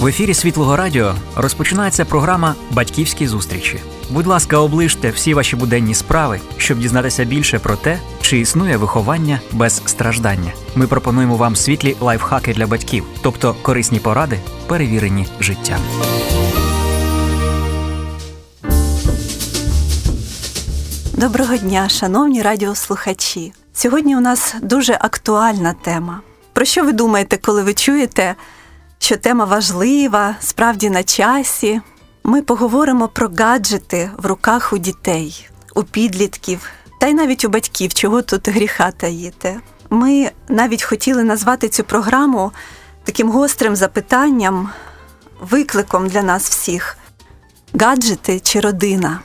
В ефірі Світлого Радіо розпочинається програма Батьківські зустрічі. Будь ласка, оближте всі ваші буденні справи, щоб дізнатися більше про те, чи існує виховання без страждання. Ми пропонуємо вам світлі лайфхаки для батьків, тобто корисні поради, перевірені життям. Доброго дня, шановні радіослухачі. Сьогодні у нас дуже актуальна тема. Про що ви думаєте, коли ви чуєте, що тема важлива, справді на часі? Ми поговоримо про гаджети в руках у дітей, у підлітків та й навіть у батьків, чого тут гріха таїти. Ми навіть хотіли назвати цю програму таким гострим запитанням, викликом для нас всіх: гаджети чи родина.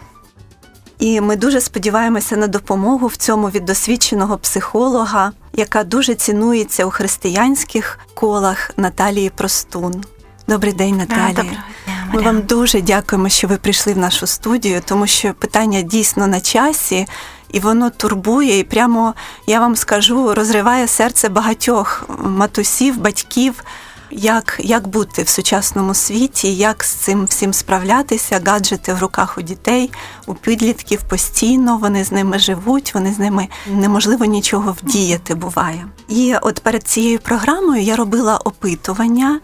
І ми дуже сподіваємося на допомогу в цьому від досвідченого психолога, яка дуже цінується у християнських колах Наталії Простун. Добрий день, Наталія. Доброго дня, Ми вам дуже дякуємо, що ви прийшли в нашу студію, тому що питання дійсно на часі, і воно турбує, і прямо я вам скажу, розриває серце багатьох матусів, батьків. Як як бути в сучасному світі, як з цим всім справлятися, гаджети в руках у дітей, у підлітків постійно, вони з ними живуть, вони з ними неможливо нічого вдіяти буває. І от перед цією програмою я робила опитування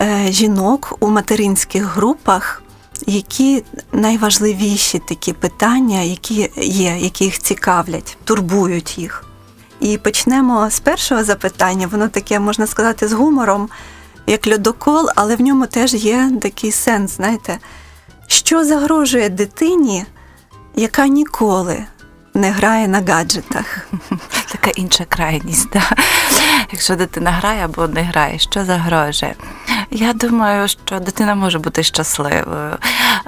е, жінок у материнських групах, які найважливіші такі питання, які є, які їх цікавлять, турбують їх. І почнемо з першого запитання. Воно таке, можна сказати, з гумором, як льодокол, але в ньому теж є такий сенс, знаєте, що загрожує дитині, яка ніколи не грає на гаджетах. Така інша крайність. Да? Якщо дитина грає або не грає, що загрожує? Я думаю, що дитина може бути щасливою.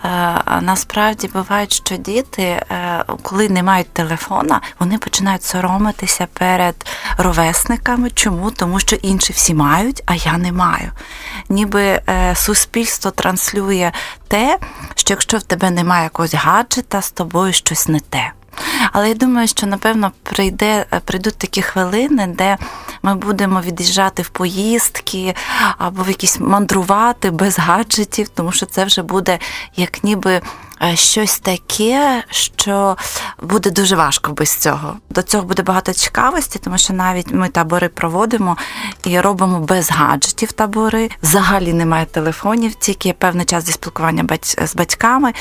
Е, насправді буває, що діти, е, коли не мають телефона, вони починають соромитися перед ровесниками. Чому? Тому що інші всі мають, а я не маю. Ніби е, суспільство транслює те, що якщо в тебе немає якогось гаджета, з тобою щось не те. Але я думаю, що напевно прийде, прийдуть такі хвилини, де ми будемо від'їжджати в поїздки або в якісь мандрувати без гаджетів, тому що це вже буде як ніби. Щось таке, що буде дуже важко без цього. До цього буде багато цікавості, тому що навіть ми табори проводимо і робимо без гаджетів табори. Взагалі немає телефонів, тільки певний час зі спілкування з батьками.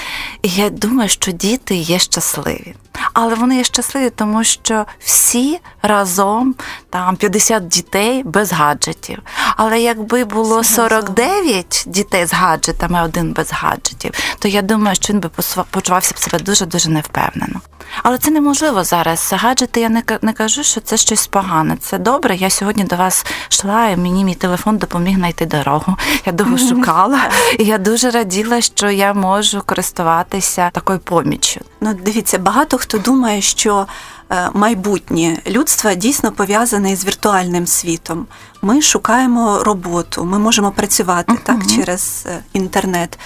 І я думаю, що діти є щасливі. Але вони є щасливі, тому що всі разом там 50 дітей без гаджетів. Але якби було 49 дітей з гаджетами, один без гаджетів, то я думаю, що він би почувався б себе дуже дуже невпевнено. Але це неможливо зараз. Гаджети я не не кажу, що це щось погане. Це добре. Я сьогодні до вас йшла, і мені мій телефон допоміг знайти дорогу. Я довго шукала, і я дуже раділа, що я можу користуватися такою поміччю. Ну, дивіться, багато хто думає, що майбутнє людства дійсно пов'язане із віртуальним світом. Ми шукаємо роботу, ми можемо працювати uh-huh. так через інтернет.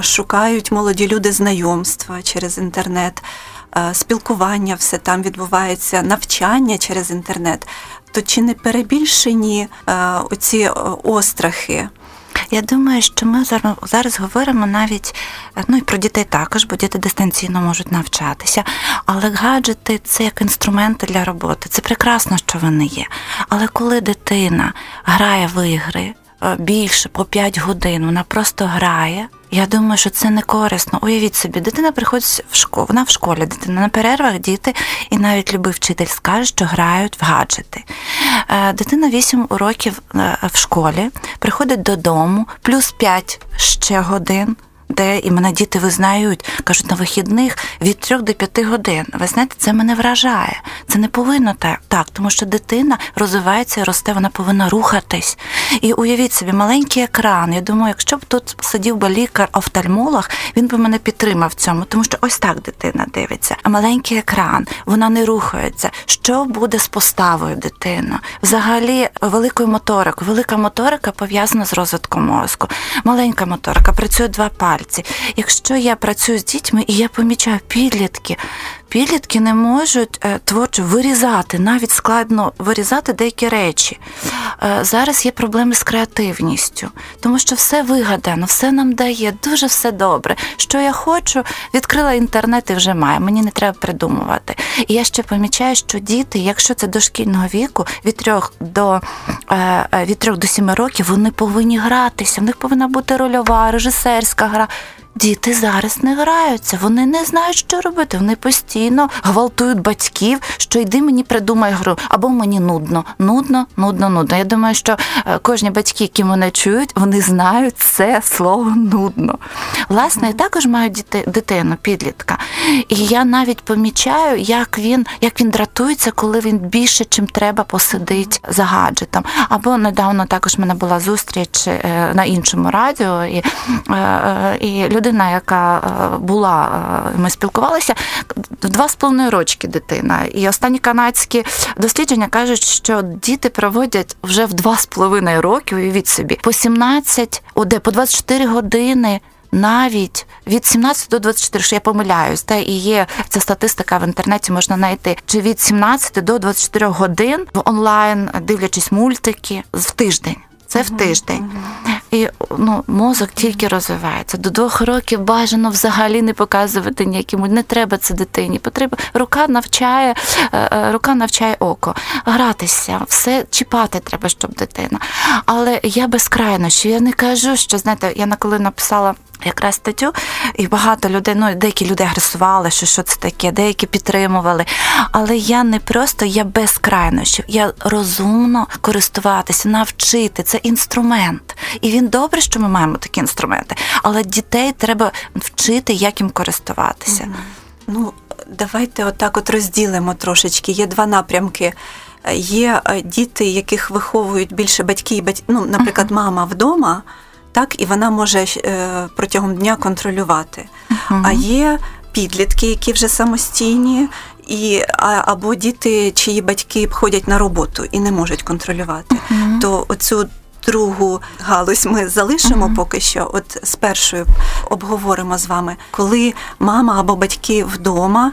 Шукають молоді люди знайомства через інтернет, спілкування все там відбувається, навчання через інтернет. То чи не перебільшені оці острахи? Я думаю, що ми зараз зараз говоримо навіть ну і про дітей також, бо діти дистанційно можуть навчатися. Але гаджети це як інструменти для роботи. Це прекрасно, що вони є. Але коли дитина грає в ігри більше по 5 годин, вона просто грає. Я думаю, що це не корисно. Уявіть собі, дитина приходить в школу, вона в школі, дитина на перервах діти, і навіть любий вчитель скаже, що грають в гаджети. Дитина 8 уроків в школі, приходить додому, плюс 5 ще годин де і мене діти визнають, кажуть, на вихідних від 3 до 5 годин. Ви знаєте, це мене вражає. Це не повинно так, так, тому що дитина розвивається, росте, вона повинна рухатись. І уявіть собі, маленький екран. Я думаю, якщо б тут сидів би лікар-офтальмолог, він би мене підтримав в цьому, тому що ось так дитина дивиться. А маленький екран, вона не рухається. Що буде з поставою дитини? Взагалі, великою моторикою. Велика моторика пов'язана з розвитком мозку. Маленька моторика працює два пальці. Якщо я працюю з дітьми і я помічаю підлітки, підлітки не можуть е, творчо вирізати, навіть складно вирізати деякі речі. Е, зараз є проблеми з креативністю, тому що все вигадано, все нам дає, дуже все добре. Що я хочу, відкрила інтернет і вже маю. Мені не треба придумувати. І я ще помічаю, що діти, якщо це дошкільного віку, від трьох до е, від трьох до сіми років, вони повинні гратися. В них повинна бути рольова, режисерська гра. Діти зараз не граються, вони не знають, що робити. Вони постійно гвалтують батьків, що йди мені придумай гру, або мені нудно, нудно, нудно, нудно. Я думаю, що е, кожні батьки, які мене чують, вони знають це слово нудно. Власне, я також маю діти, дитину, підлітка. І я навіть помічаю, як він як він дратується, коли він більше, чим треба, посидить за гаджетом. Або недавно також в мене була зустріч е, на іншому радіо, і, е, і людина, яка е, була, е, ми спілкувалися, два з половиною рочки дитина. І останні канадські дослідження кажуть, що діти проводять вже в два з половиною роки, уявіть собі, по 17, де по 24 години. Навіть від 17 до 24, що я помиляюсь, та і є ця статистика в інтернеті, можна знайти. Чи від 17 до 24 годин в онлайн дивлячись мультики в тиждень. Це в тиждень. І ну, мозок тільки розвивається. До двох років бажано взагалі не показувати ніяким. Не треба це дитині. Потрібно рука навчає, е, е, рука навчає око. Гратися, все чіпати треба, щоб дитина. Але я безкрайно, що я не кажу, що знаєте, я на коли написала якраз статтю, і багато людей, ну деякі люди агресували, що що це таке, деякі підтримували. Але я не просто я без крайнощів, я розумно користуватися, навчити це інструмент. І він добре, що ми маємо такі інструменти, але дітей треба вчити, як їм користуватися. Ну, давайте отак от розділимо трошечки. Є два напрямки. Є е, діти, яких виховують більше батьки, батьки ну, наприклад, мама вдома так і вона може е, протягом дня контролювати. Uh-huh. А є підлітки, які вже самостійні, і або діти, чиї батьки ходять на роботу і не можуть контролювати. Uh-huh. То оцю другу галузь ми залишимо uh-huh. поки що. От з першою обговоримо з вами, коли мама або батьки вдома.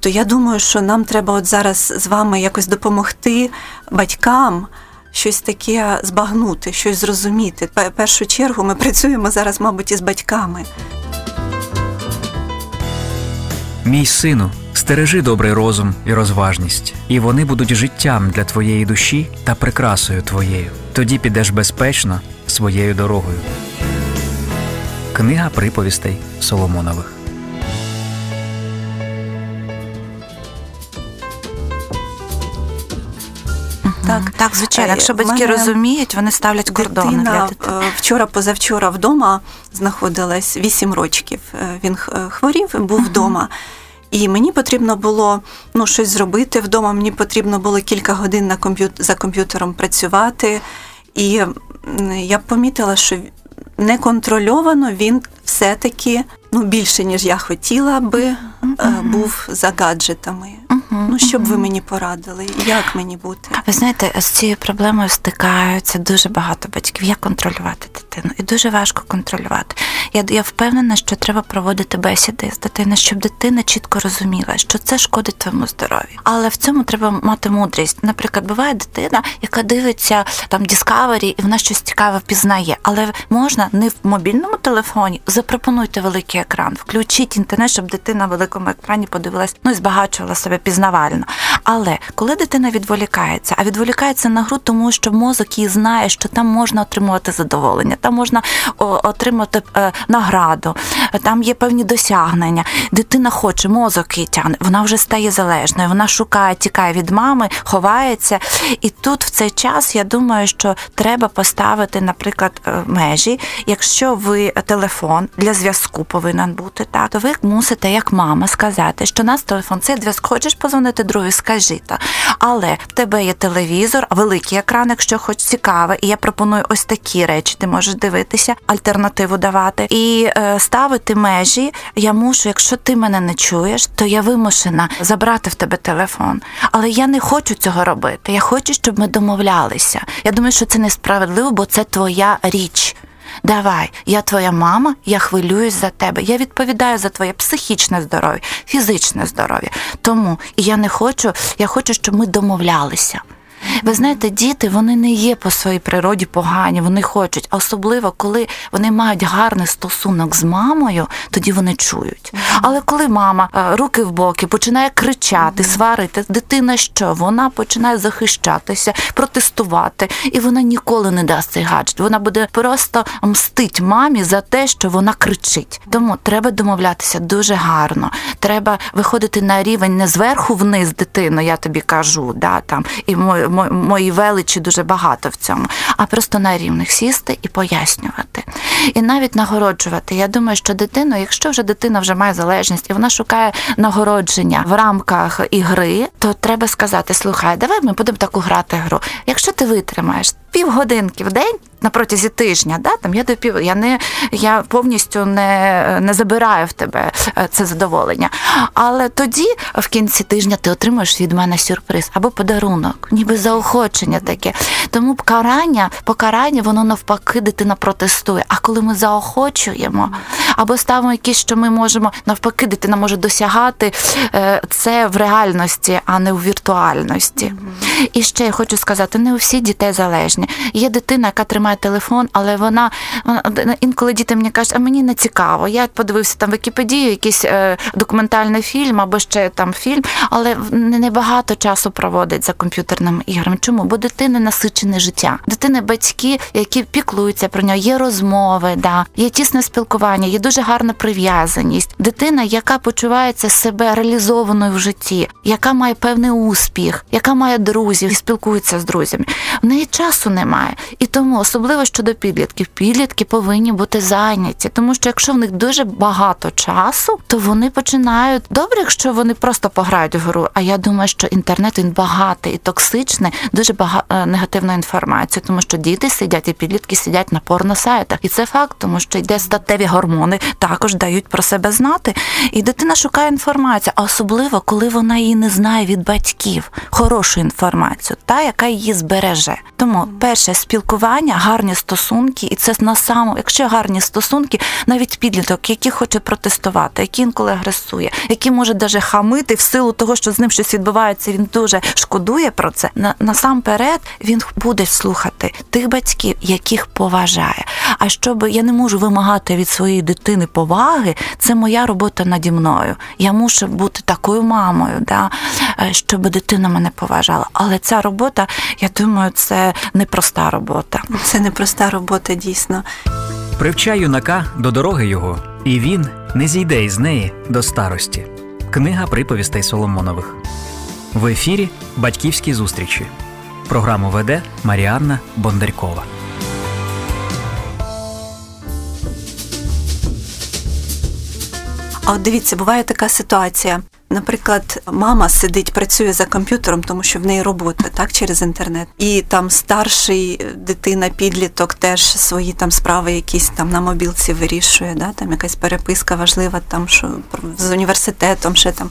То я думаю, що нам треба от зараз з вами якось допомогти батькам щось таке збагнути, щось зрозуміти. В першу чергу ми працюємо зараз, мабуть, із батьками. Мій сину, стережи добрий розум і розважність, і вони будуть життям для твоєї душі та прикрасою твоєю. Тоді підеш безпечно своєю дорогою. Книга приповістей Соломонових. Так, так, звичайно. Якщо батьки розуміють, вони ставлять кордони дитина для дитини. Е, вчора, позавчора вдома знаходилась 8 років. Е, він е, хворів, був uh-huh. І мені потрібно було ну, щось зробити вдома. Мені потрібно було кілька годин на комп'ют... за комп'ютером працювати. І я помітила, що неконтрольовано він все-таки ну, більше, ніж я хотіла би, mm-hmm. був за гаджетами. Ну, що б ви мені порадили? Як мені бути? Ви знаєте, з цією проблемою стикаються дуже багато батьків. Як контролювати дитину? І дуже важко контролювати. Я я впевнена, що треба проводити бесіди з дитиною, щоб дитина чітко розуміла, що це шкодить твоєму здоров'ю. Але в цьому треба мати мудрість. Наприклад, буває дитина, яка дивиться там Discovery, і вона щось цікаве впізнає. Але можна не в мобільному телефоні. Запропонуйте великий екран, включіть інтернет, щоб дитина на великому екрані подивилась, ну і збагачувала себе пізнавально. Але коли дитина відволікається, а відволікається на гру, тому що мозок її знає, що там можна отримувати задоволення, там можна отримати е, награду, там є певні досягнення. Дитина хоче, мозок її тягне, вона вже стає залежною, вона шукає, тікає від мами, ховається. І тут в цей час я думаю, що треба поставити, наприклад, е, межі. Якщо ви телефон для зв'язку повинен бути, так то ви мусите, як мама, сказати, що нас телефон це зв'язок. Хочеш позвонити другу, скажи то. Але в тебе є телевізор, великий екран, якщо хоч цікаве, і я пропоную ось такі речі. Ти можеш дивитися, альтернативу давати і е, ставити межі. Я мушу, якщо ти мене не чуєш, то я вимушена забрати в тебе телефон. Але я не хочу цього робити. Я хочу, щоб ми домовлялися. Я думаю, що це несправедливо, бо це твоя річ. Давай, я твоя мама, я хвилююсь за тебе. Я відповідаю за твоє психічне здоров'я, фізичне здоров'я. Тому і я не хочу, я хочу, щоб ми домовлялися. Ви знаєте, діти вони не є по своїй природі погані, вони хочуть. А особливо, коли вони мають гарний стосунок з мамою, тоді вони чують. Але коли мама е, руки в боки починає кричати, сварити, дитина що? Вона починає захищатися, протестувати, і вона ніколи не дасть цей гаджет. Вона буде просто мстить мамі за те, що вона кричить. Тому треба домовлятися дуже гарно. Треба виходити на рівень не зверху вниз дитину, я тобі кажу, да там і мої величі дуже багато в цьому, а просто на рівних сісти і пояснювати. І навіть нагороджувати. Я думаю, що дитину, якщо вже дитина вже має залежність і вона шукає нагородження в рамках ігри, то треба сказати: слухай, давай ми будемо таку грати гру. Якщо ти витримаєш півгодинки в день на протязі тижня, да, там я допів, я не я повністю не не забираю в тебе е, це задоволення. Але тоді, в кінці тижня, ти отримуєш від мене сюрприз або подарунок, ніби заохочення таке. Тому карання, покарання, воно навпаки, дитина протестує. А коли ми заохочуємо або ставимо якісь, що ми можемо навпаки, дитина може досягати е, це в реальності, а не у віртуальності. І ще я хочу сказати: не у всіх дітей залежні. Є дитина, яка тримає телефон, але вона, вона інколи діти мені кажуть, а мені не цікаво. Я подивився там Вікіпедію, якийсь е, документальний фільм або ще там фільм, але небагато часу проводить за комп'ютерними іграми. Чому? Бо дитини насичене життя. Дитини батьки, які піклуються про нього, є розмови, да, є тісне спілкування, є дуже гарна прив'язаність. Дитина, яка почувається себе реалізованою в житті, яка має певний успіх, яка має друзів і спілкується з друзями. В неї часу немає. І тому, особливо щодо підлітків, підлітки повинні бути зайняті, тому що якщо в них дуже багато часу, то вони починають добре, якщо вони просто пограють в гру. А я думаю, що інтернет він багатий і токсичний, дуже багато е, негативної інформації, тому що діти сидять і підлітки сидять на порносайтах. І це факт, тому що йде статеві гормони, також дають про себе знати. І дитина шукає інформацію, а особливо коли вона її не знає від батьків, хорошу інформацію, та яка її збереже. Тому перше спілкування, гарні стосунки, і це на самому, якщо гарні стосунки, навіть підліток, який хоче протестувати, який інколи агресує, який може даже хамити в силу того, що з ним щось відбувається, він дуже шкодує про це. На насамперед він буде слухати тих батьків, яких поважає. А щоб я не можу вимагати від своєї дитини поваги, це моя робота наді мною. Я мушу бути такою мамою, да, е, щоб дитина мене поважала. Але ця робота, я думаю, це непроста робота. Це непроста робота, дійсно. Привчай юнака до дороги його, і він не зійде із неї до старості. Книга приповістей Соломонових. В ефірі Батьківські зустрічі. Програму веде Маріанна Бондарькова. А от дивіться, буває така ситуація. Наприклад, мама сидить, працює за комп'ютером, тому що в неї робота так через інтернет, і там старший дитина, підліток теж свої там справи, якісь там на мобілці вирішує. Да? Там якась переписка важлива, там що з університетом ще там.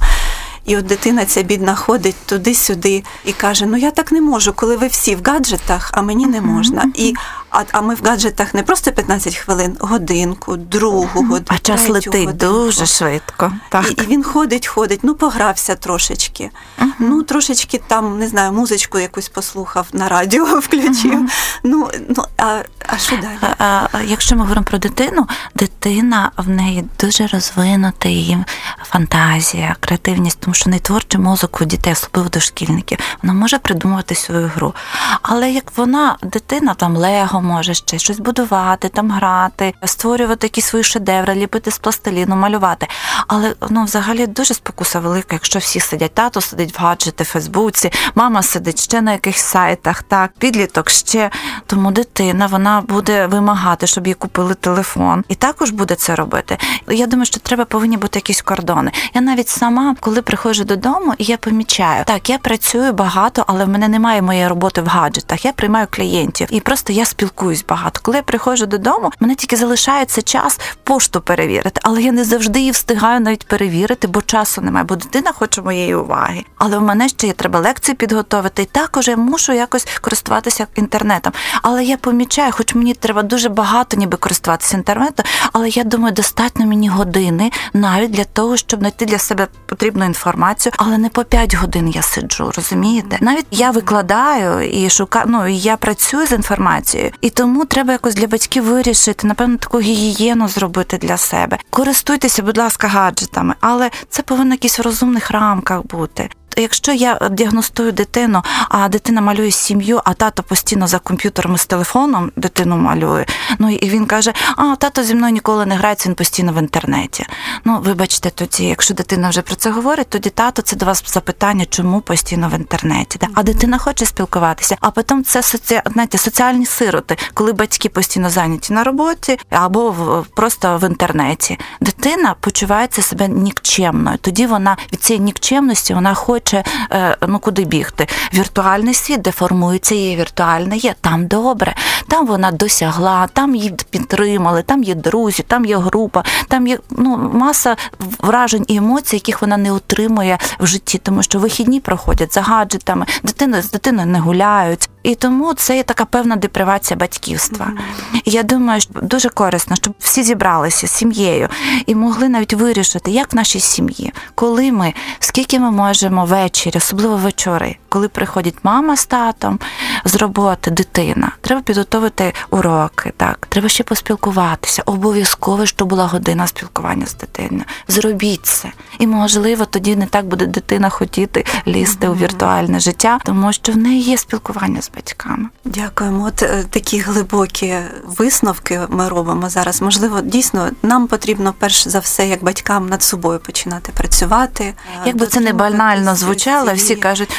І от дитина ця бідна ходить туди-сюди і каже: Ну я так не можу, коли ви всі в гаджетах, а мені не можна. І а а ми в гаджетах не просто 15 хвилин, годинку, другу годину. А час летить годинку. дуже швидко. Так. І, і він ходить, ходить, ну погрався трошечки. Uh-huh. Ну, трошечки там, не знаю, музичку якусь послухав на радіо, включив. Uh-huh. Ну, ну а а що далі? А, а, Якщо ми говоримо про дитину, дитина в неї дуже розвинута її фантазія, креативність, тому що не творчий мозок у дітей, особливо дошкільників, вона може придумувати свою гру. Але як вона, дитина там лего може ще щось будувати, там грати, створювати якісь свої шедеври, ліпити з пластиліну, малювати. Але ну, взагалі дуже спокуса велика, якщо всі сидять, тато сидить в гаджети, в Фейсбуці, мама сидить ще на якихось сайтах, так, підліток ще. Тому дитина вона буде вимагати, щоб їй купили телефон, і також буде це робити. Я думаю, що треба повинні бути якісь кордони. Я навіть сама, коли приходжу додому, і я помічаю, так, я працюю багато, але в мене немає моєї роботи в гаджетах. Я приймаю клієнтів і просто я спілкуюся спілкуюсь багато. Коли я приходжу додому, мене тільки залишається час пошту перевірити, але я не завжди її встигаю навіть перевірити, бо часу немає, бо дитина хоче моєї уваги. Але в мене ще є треба лекції підготовити, і також я мушу якось користуватися інтернетом. Але я помічаю, хоч мені треба дуже багато, ніби користуватися інтернетом, але я думаю, достатньо мені години навіть для того, щоб знайти для себе потрібну інформацію, але не по 5 годин я сиджу, розумієте? Навіть я викладаю і шукаю, ну я працюю з інформацією, і тому треба якось для батьків вирішити, напевно, таку гігієну зробити для себе. Користуйтеся, будь ласка, гаджетами, але це повинно якісь в розумних рамках бути якщо я діагностую дитину, а дитина малює сім'ю, а тато постійно за комп'ютером з телефоном дитину малює. Ну і він каже: А тато зі мною ніколи не грається, він постійно в інтернеті. Ну, вибачте, тоді, якщо дитина вже про це говорить, тоді тато це до вас запитання, чому постійно в інтернеті. А дитина хоче спілкуватися. А потім це соці... знаєте, соціальні сироти, коли батьки постійно зайняті на роботі або в просто в інтернеті. Дитина почувається себе нікчемною. Тоді вона від цієї нікчемності вона хоче хоче е, ну куди бігти. Віртуальний світ, де формується її віртуальне є. Там добре, там вона досягла, там її підтримали, там є друзі, там є група, там є ну маса вражень і емоцій, яких вона не отримує в житті, тому що вихідні проходять за гаджетами, дитини з дитиною не гуляють. І тому це є така певна депривація батьківства. Mm-hmm. Я думаю, що дуже корисно, щоб всі зібралися з сім'єю і могли навіть вирішити, як в нашій сім'ї, коли ми, скільки ми можемо ввечері, особливо вечори, коли приходять мама з татом з роботи, дитина, треба підготовити уроки. Так, треба ще поспілкуватися. Обов'язково, щоб була година спілкування з дитиною. Зробіть це. І можливо, тоді не так буде дитина хотіти лізти mm-hmm. у віртуальне життя, тому що в неї є спілкування з батьками. Дякуємо. От е, такі глибокі висновки ми робимо зараз. Можливо, дійсно нам потрібно перш за все, як батькам над собою починати працювати. Е, Якби це не банально звучало, всі кажуть,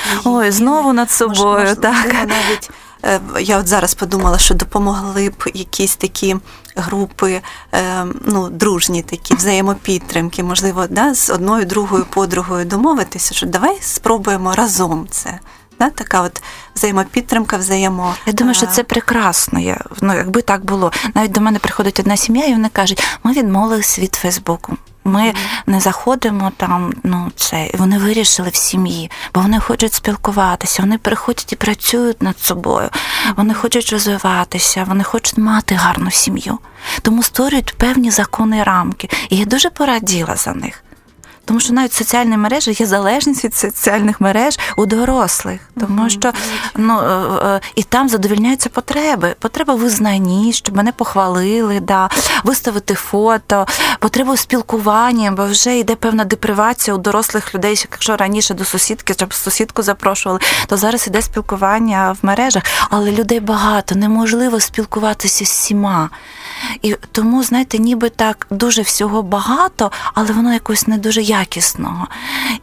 ой, знову над собою. Можливо, так навіть. Е, я от зараз подумала, що допомогли б якісь такі групи, ну, дружні такі взаємопідтримки, можливо, да, з одною другою подругою домовитися, що давай спробуємо разом це да, така от взаємопідтримка, взаємо. Я думаю, що це прекрасно. Я, ну, Якби так було. Навіть до мене приходить одна сім'я, і вони кажуть, ми відмовились від Фейсбуку. Ми не заходимо там, ну це і вони вирішили в сім'ї, бо вони хочуть спілкуватися, вони приходять і працюють над собою, вони хочуть розвиватися, вони хочуть мати гарну сім'ю. Тому створюють певні закони рамки. І я дуже пораділа за них. Тому що навіть соціальні мережі є залежність від соціальних мереж у дорослих, тому що ну е, е, і там задовільняються потреби. Потреба визнанні, щоб мене похвалили, да, виставити фото, потреба спілкування, бо вже йде певна депривація у дорослих людей. Якщо раніше до сусідки, щоб сусідку запрошували, то зараз іде спілкування в мережах, але людей багато, неможливо спілкуватися з всіма. І тому, знаєте, ніби так дуже всього багато, але воно якось не дуже якісного.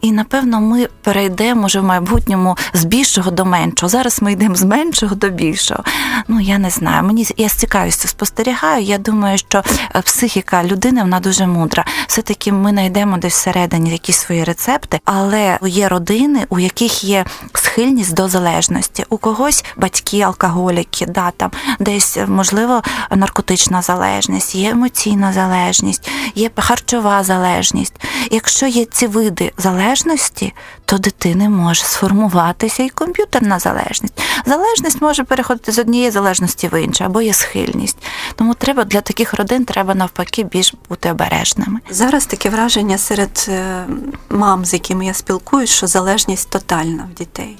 І напевно ми перейдемо вже в майбутньому з більшого до меншого. Зараз ми йдемо з меншого до більшого. Ну я не знаю. Мені я з цікавістю спостерігаю. Я думаю, що е, психіка людини вона дуже мудра. Все таки ми знайдемо десь всередині якісь свої рецепти, але є родини, у яких є схильність до залежності. У когось батьки, алкоголіки, да там десь можливо наркотична залежність, є емоційна залежність, є харчова залежність. Якщо є ці види залежності, то дитини може сформуватися і комп'ютерна залежність. Залежність може переходити з однієї залежності в іншу, або є схильність. Тому треба для таких родин треба навпаки більш бути обережними. Зараз таке враження серед е, мам, з якими я спілкуюсь, що залежність тотальна в дітей.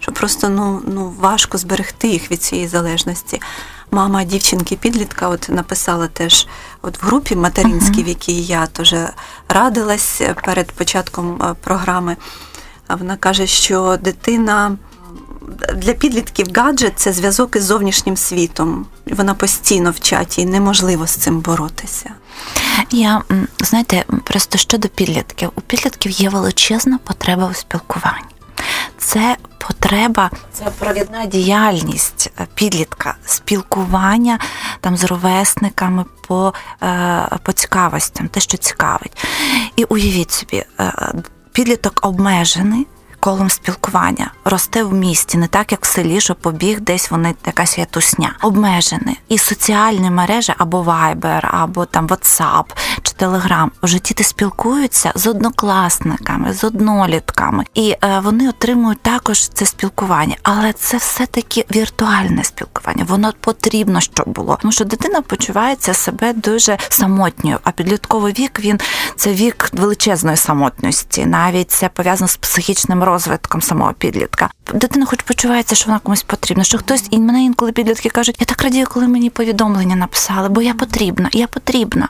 Що просто ну, ну важко зберегти їх від цієї залежності мама дівчинки-підлітка от написала теж от в групі материнській, в якій я теж радилась перед початком е, програми. Вона каже, що дитина. Для підлітків гаджет це зв'язок із зовнішнім світом. Вона постійно в чаті і неможливо з цим боротися. Я знаєте, просто щодо підлітків, у підлітків є величезна потреба у спілкуванні це потреба, це провідна діяльність е, підлітка, спілкування там з ровесниками по, е, по цікавостям, те, що цікавить. І уявіть собі, е, підліток обмежений. Колом спілкування, росте в місті, не так як в селі, що побіг десь вони якась є тусня. Обмежений. І соціальні мережі або Viber, або там WhatsApp чи Telegram. Вже діти спілкуються з однокласниками, з однолітками, і е, вони отримують також це спілкування, але це все таки віртуальне спілкування. Воно потрібно, щоб було. Тому що дитина почувається себе дуже самотньою, а підлітковий вік він це вік величезної самотності. Навіть це пов'язано з психічним розвитком самого підлітка. Дитина, хоч почувається, що вона комусь потрібна, що хтось і мене інколи підлітки кажуть, я так радію, коли мені повідомлення написали, бо я потрібна, я потрібна.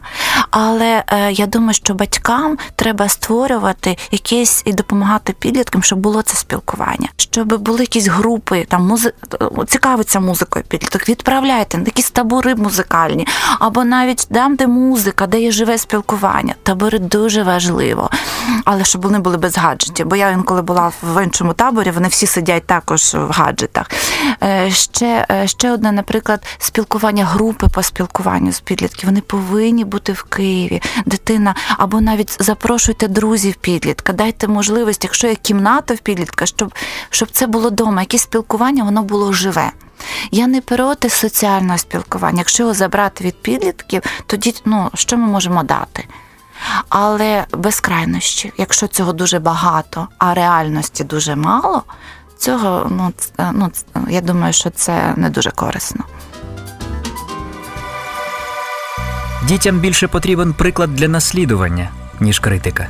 Але е, я думаю, що батькам треба створювати якесь і допомагати підліткам, щоб було це спілкування, щоб були якісь групи, там музи... цікавиться музикою підліток, відправляйте якісь табори музикальні, або навіть там, де музика, де є живе спілкування. Табори дуже важливо, але щоб вони були без гаджетів. Бо я інколи була в іншому таборі, вони всі сидять також в гаджетах. Е, ще е, ще одне, наприклад, спілкування групи по спілкуванню з підлітків. Вони повинні бути в Києві, дитина, або навіть запрошуйте друзів підлітка, дайте можливість, якщо є кімната в підлітка, щоб, щоб це було вдома, якесь спілкування, воно було живе. Я не проти соціального спілкування. Якщо його забрати від підлітків, тоді ну, що ми можемо дати? Але без крайнощів, якщо цього дуже багато, а реальності дуже мало, цього ну, ну я думаю, що це не дуже корисно. Дітям більше потрібен приклад для наслідування, ніж критика.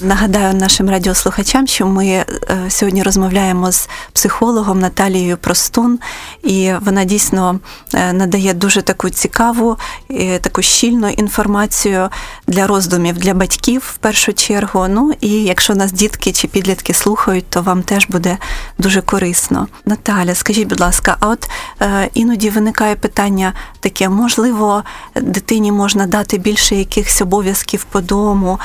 Нагадаю нашим радіослухачам, що ми е, сьогодні розмовляємо з психологом Наталією Простун, і вона дійсно е, надає дуже таку цікаву, таку щільну інформацію для роздумів для батьків в першу чергу. Ну і якщо нас дітки чи підлітки слухають, то вам теж буде дуже корисно. Наталя, скажіть, будь ласка, а от е, іноді виникає питання таке: можливо, дитині можна дати більше якихось обов'язків по дому.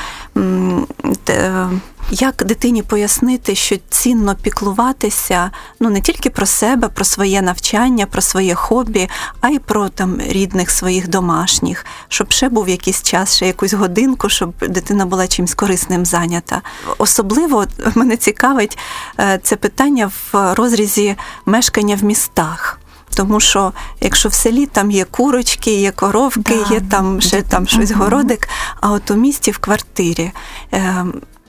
Е, як дитині пояснити, що цінно піклуватися ну не тільки про себе, про своє навчання, про своє хобі, а й про там рідних своїх домашніх, щоб ще був якийсь час, ще якусь годинку, щоб дитина була чимось корисним зайнята. Особливо мене цікавить е, це питання в розрізі мешкання в містах. Тому що якщо в селі там є курочки, є коровки, да, є там ще там щось городик, а от у місті в квартирі. Е,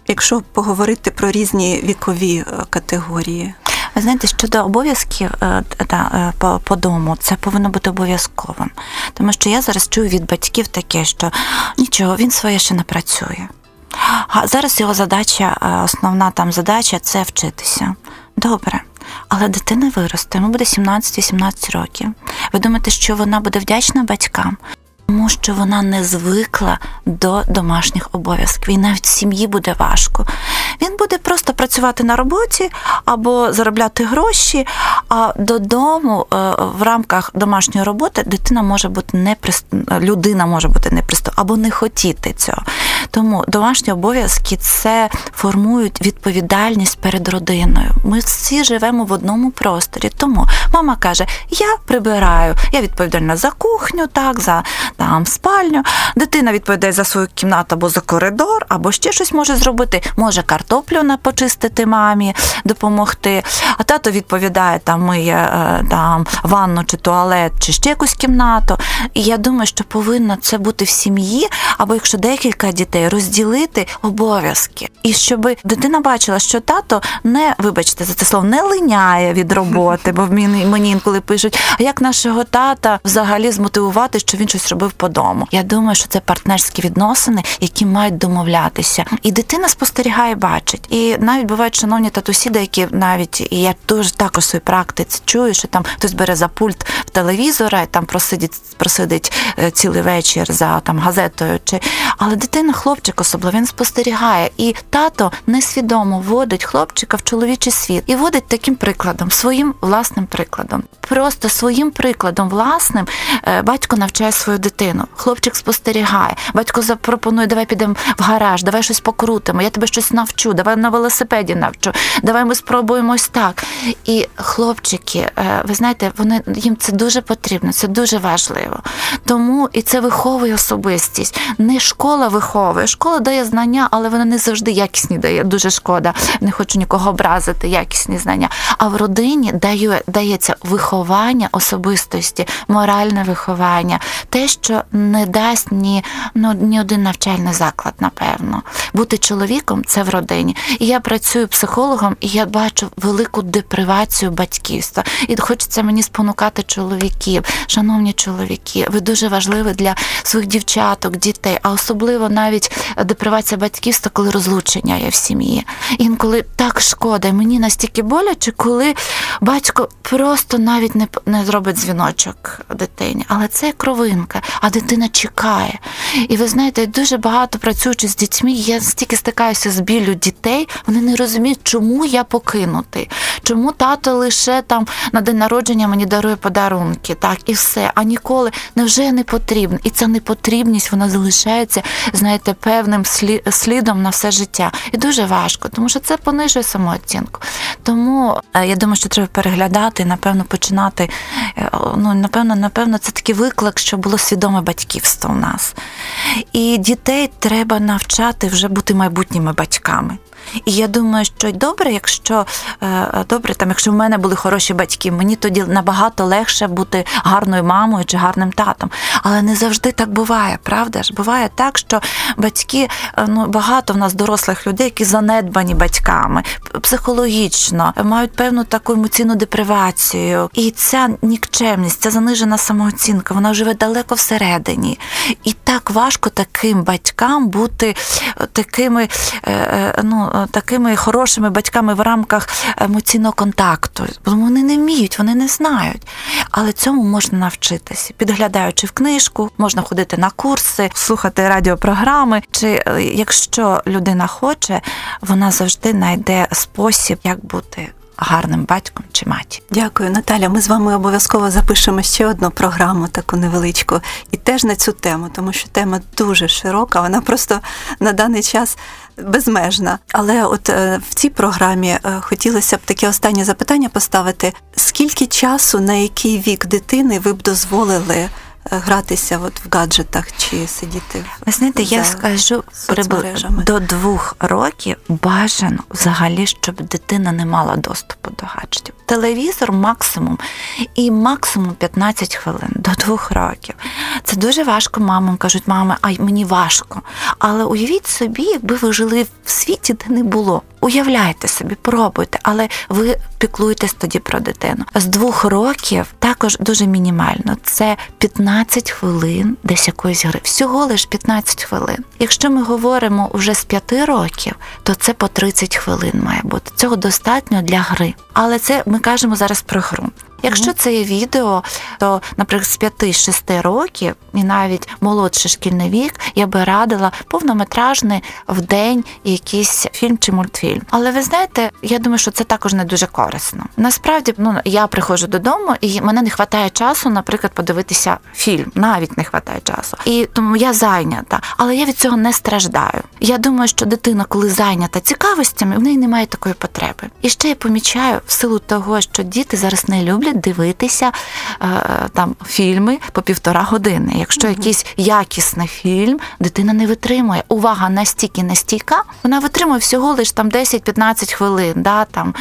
якщо поговорити про різні вікові е, категорії. Ви знаєте, щодо обов'язків е, та, по, по дому, це повинно бути обов'язковим. Тому що я зараз чую від батьків таке, що нічого, він своє ще не працює. А зараз його задача, основна там задача це вчитися. Добре. Але дитина виросте, йому буде 17-18 років. Ви думаєте, що вона буде вдячна батькам? Тому що вона не звикла до домашніх обов'язків, і навіть сім'ї буде важко. Він буде просто працювати на роботі або заробляти гроші, а додому е, в рамках домашньої роботи дитина може бути неприст... людина може бути непристо або не хотіти цього. Тому домашні обов'язки це формують відповідальність перед родиною. Ми всі живемо в одному просторі. Тому мама каже: Я прибираю, я відповідальна за кухню, так, за там спальню. Дитина відповідає за свою кімнату або за коридор, або ще щось може зробити. Може картоплю почистити мамі, допомогти. А тато відповідає, там миє е, там ванну чи туалет, чи ще якусь кімнату. І я думаю, що повинно це бути в сім'ї, або якщо декілька дітей розділити обов'язки. І щоб дитина бачила, що тато не, вибачте, за це слово не линяє від роботи, бо мені, мені інколи пишуть, а як нашого тата взагалі змотивувати, що він щось робив по дому. Я думаю, що це партнерські відносини, які мають домовлятися. І дитина спостерігає, бачить. І навіть бувають шановні татусі, деякі навіть і я дуже також в своїй практиці чую, що там хтось бере за пульт в телевізора і там просидить, просидить е, цілий вечір за там газетою. Чи але дитина, хлопчик особливо він спостерігає, і тато несвідомо водить хлопчика в чоловічий світ і водить таким прикладом, своїм власним прикладом. Просто своїм прикладом власним е, батько навчає свою дитину. Хлопчик спостерігає. Батько запропонує, давай підемо в гараж, давай щось покрутимо, я тебе щось навчу, давай на велосипеді навчу, давай ми спробуємо ось так. І хлопчики, е, ви знаєте, вони їм це дуже дуже потрібно, це дуже важливо. Тому і це виховує особистість. Не школа виховує. Школа дає знання, але вона не завжди якісні дає. Дуже шкода. Не хочу нікого образити, якісні знання. А в родині дає, дається виховання особистості, моральне виховання, те, що не дасть ні, ну, ні один навчальний заклад, напевно. Бути чоловіком це в родині. І я працюю психологом, і я бачу велику депривацію батьківства. І хочеться мені спонукати чоловіків, шановні чоловіки, ви дуже важливі для своїх дівчаток, дітей, а особливо навіть депривація батьківства, коли розлучення є в сім'ї. Інколи так шкода, мені настільки боляче, коли батько просто навіть не не зробить дзвіночок дитині, але це кровинка, а дитина чекає. І ви знаєте, дуже багато працюючи з дітьми, я стільки стикаюся з білю дітей, вони не розуміють, чому я покинутий, чому тато лише там на день народження мені дарує подарунки, так і все. А ніколи невже не потрібно. І ця непотрібність вона залишається, знаєте, певним слідом на все життя. І дуже важко, тому що це понижує самооцінку. Тому е, я думаю, що треба переглядати, напевно, починати. Е, ну, напевно, напевно, це такий виклик, що було свідоме батьківство в нас. І дітей треба навчати вже бути майбутніми батьками. І я думаю, що добре, якщо е, добре, там, якщо в мене були хороші батьки, мені тоді набагато легше бути гарною мамою чи гарним татом. Але не завжди так буває, правда ж? Буває так, що батьки, е, ну багато в нас дорослих людей, які занедбані батьками, психологічно, мають певну таку емоційну депривацію. І ця нікчемність, ця занижена самооцінка, вона живе далеко всередині. І так важко таким батькам бути такими, е, ну такими хорошими батьками в рамках емоційного контакту. Бо вони не вміють, вони не знають. Але цьому можна навчитися, підглядаючи в книжку, можна ходити на курси, слухати радіопрограми. Чи е, якщо людина хоче, вона завжди знайде спосіб, як бути гарним батьком чи маті. Дякую, Наталя. Ми з вами обов'язково запишемо ще одну програму, таку невеличку, і теж на цю тему, тому що тема дуже широка, вона просто на даний час безмежна. Але от е, в цій програмі е, хотілося б таке останнє запитання поставити: скільки часу на який вік дитини ви б дозволили? Гратися от в гаджетах чи сидіти. Ви знаєте, я скажу приблизно до двох років бажано взагалі, щоб дитина не мала доступу до гаджетів. Телевізор максимум і максимум 15 хвилин до двох років. Це дуже важко мамам кажуть, мами, ай мені важко. Але уявіть собі, якби ви жили в світі, де не було. Уявляйте собі, пробуйте, але ви піклуєтесь тоді про дитину. З двох років також дуже мінімально. Це 15 хвилин десь якоїсь гри. Всього лиш 15 хвилин. Якщо ми говоримо вже з 5 років, то це по 30 хвилин має бути. Цього достатньо для гри. Але це ми кажемо зараз про гру. Якщо це є відео, то, наприклад, з 5-6 років і навіть молодший шкільний вік, я би радила повнометражний в день якийсь фільм чи мультфільм. Але ви знаєте, я думаю, що це також не дуже корисно. Насправді, ну я приходжу додому, і мене не вистачає часу, наприклад, подивитися фільм. Навіть не вистачає часу. І тому я зайнята, але я від цього не страждаю. Я думаю, що дитина, коли зайнята цікавостями, в неї немає такої потреби. І ще я помічаю в силу того, що діти зараз не люблять дивитися е, там фільми по півтора години. Якщо якийсь якісний фільм, дитина не витримує. Увага настільки настійка, вона витримує всього лиш там 10-15 хвилин. Да, там.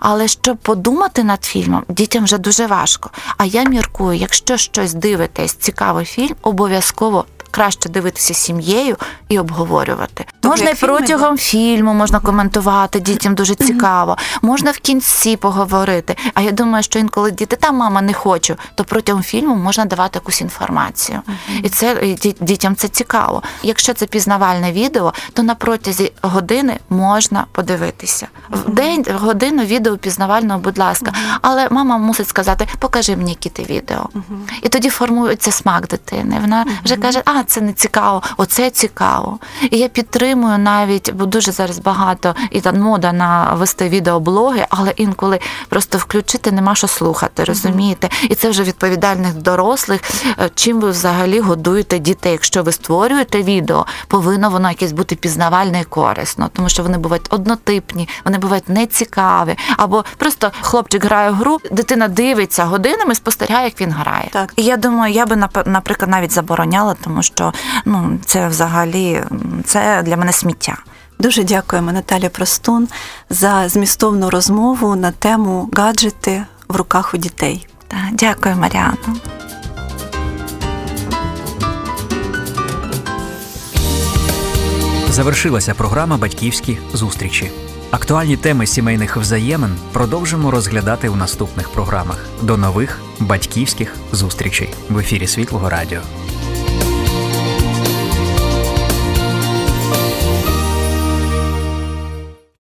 Але щоб подумати над фільмом, дітям вже дуже важко. А я міркую, якщо щось дивитесь, цікавий фільм, обов'язково краще дивитися сім'єю і обговорювати. Тобто, можна і протягом фільму можна коментувати, дітям дуже цікаво. Можна в кінці поговорити. А я думаю, що інколи діти та мама не хочу, то протягом фільму можна давати якусь інформацію. І це і дітям це цікаво. Якщо це пізнавальне відео, то на протязі години можна подивитися. В день годину відео пізнавального, будь ласка. Але мама мусить сказати, покажи мені які ти відео. І тоді формується смак дитини. Вона вже каже, а а це не цікаво, оце цікаво. І я підтримую навіть, бо дуже зараз багато і там мода на вести відеоблоги, але інколи просто включити нема що слухати, розумієте? І це вже відповідальних дорослих. Е, чим ви взагалі годуєте дітей? Якщо ви створюєте відео, повинно воно якесь бути пізнавальне і корисно, тому що вони бувають однотипні, вони бувають нецікаві. Або просто хлопчик грає в гру, дитина дивиться годинами, спостерігає, як він грає. Так. І я думаю, я би наприклад навіть забороняла, тому що ну це взагалі це для мене сміття. Дуже дякуємо Наталі Простун за змістовну розмову на тему гаджети в руках у дітей. Так, Дякую, Маріану. Завершилася програма Батьківські зустрічі. Актуальні теми сімейних взаємин продовжимо розглядати у наступних програмах. До нових батьківських зустрічей в ефірі Світлого Радіо.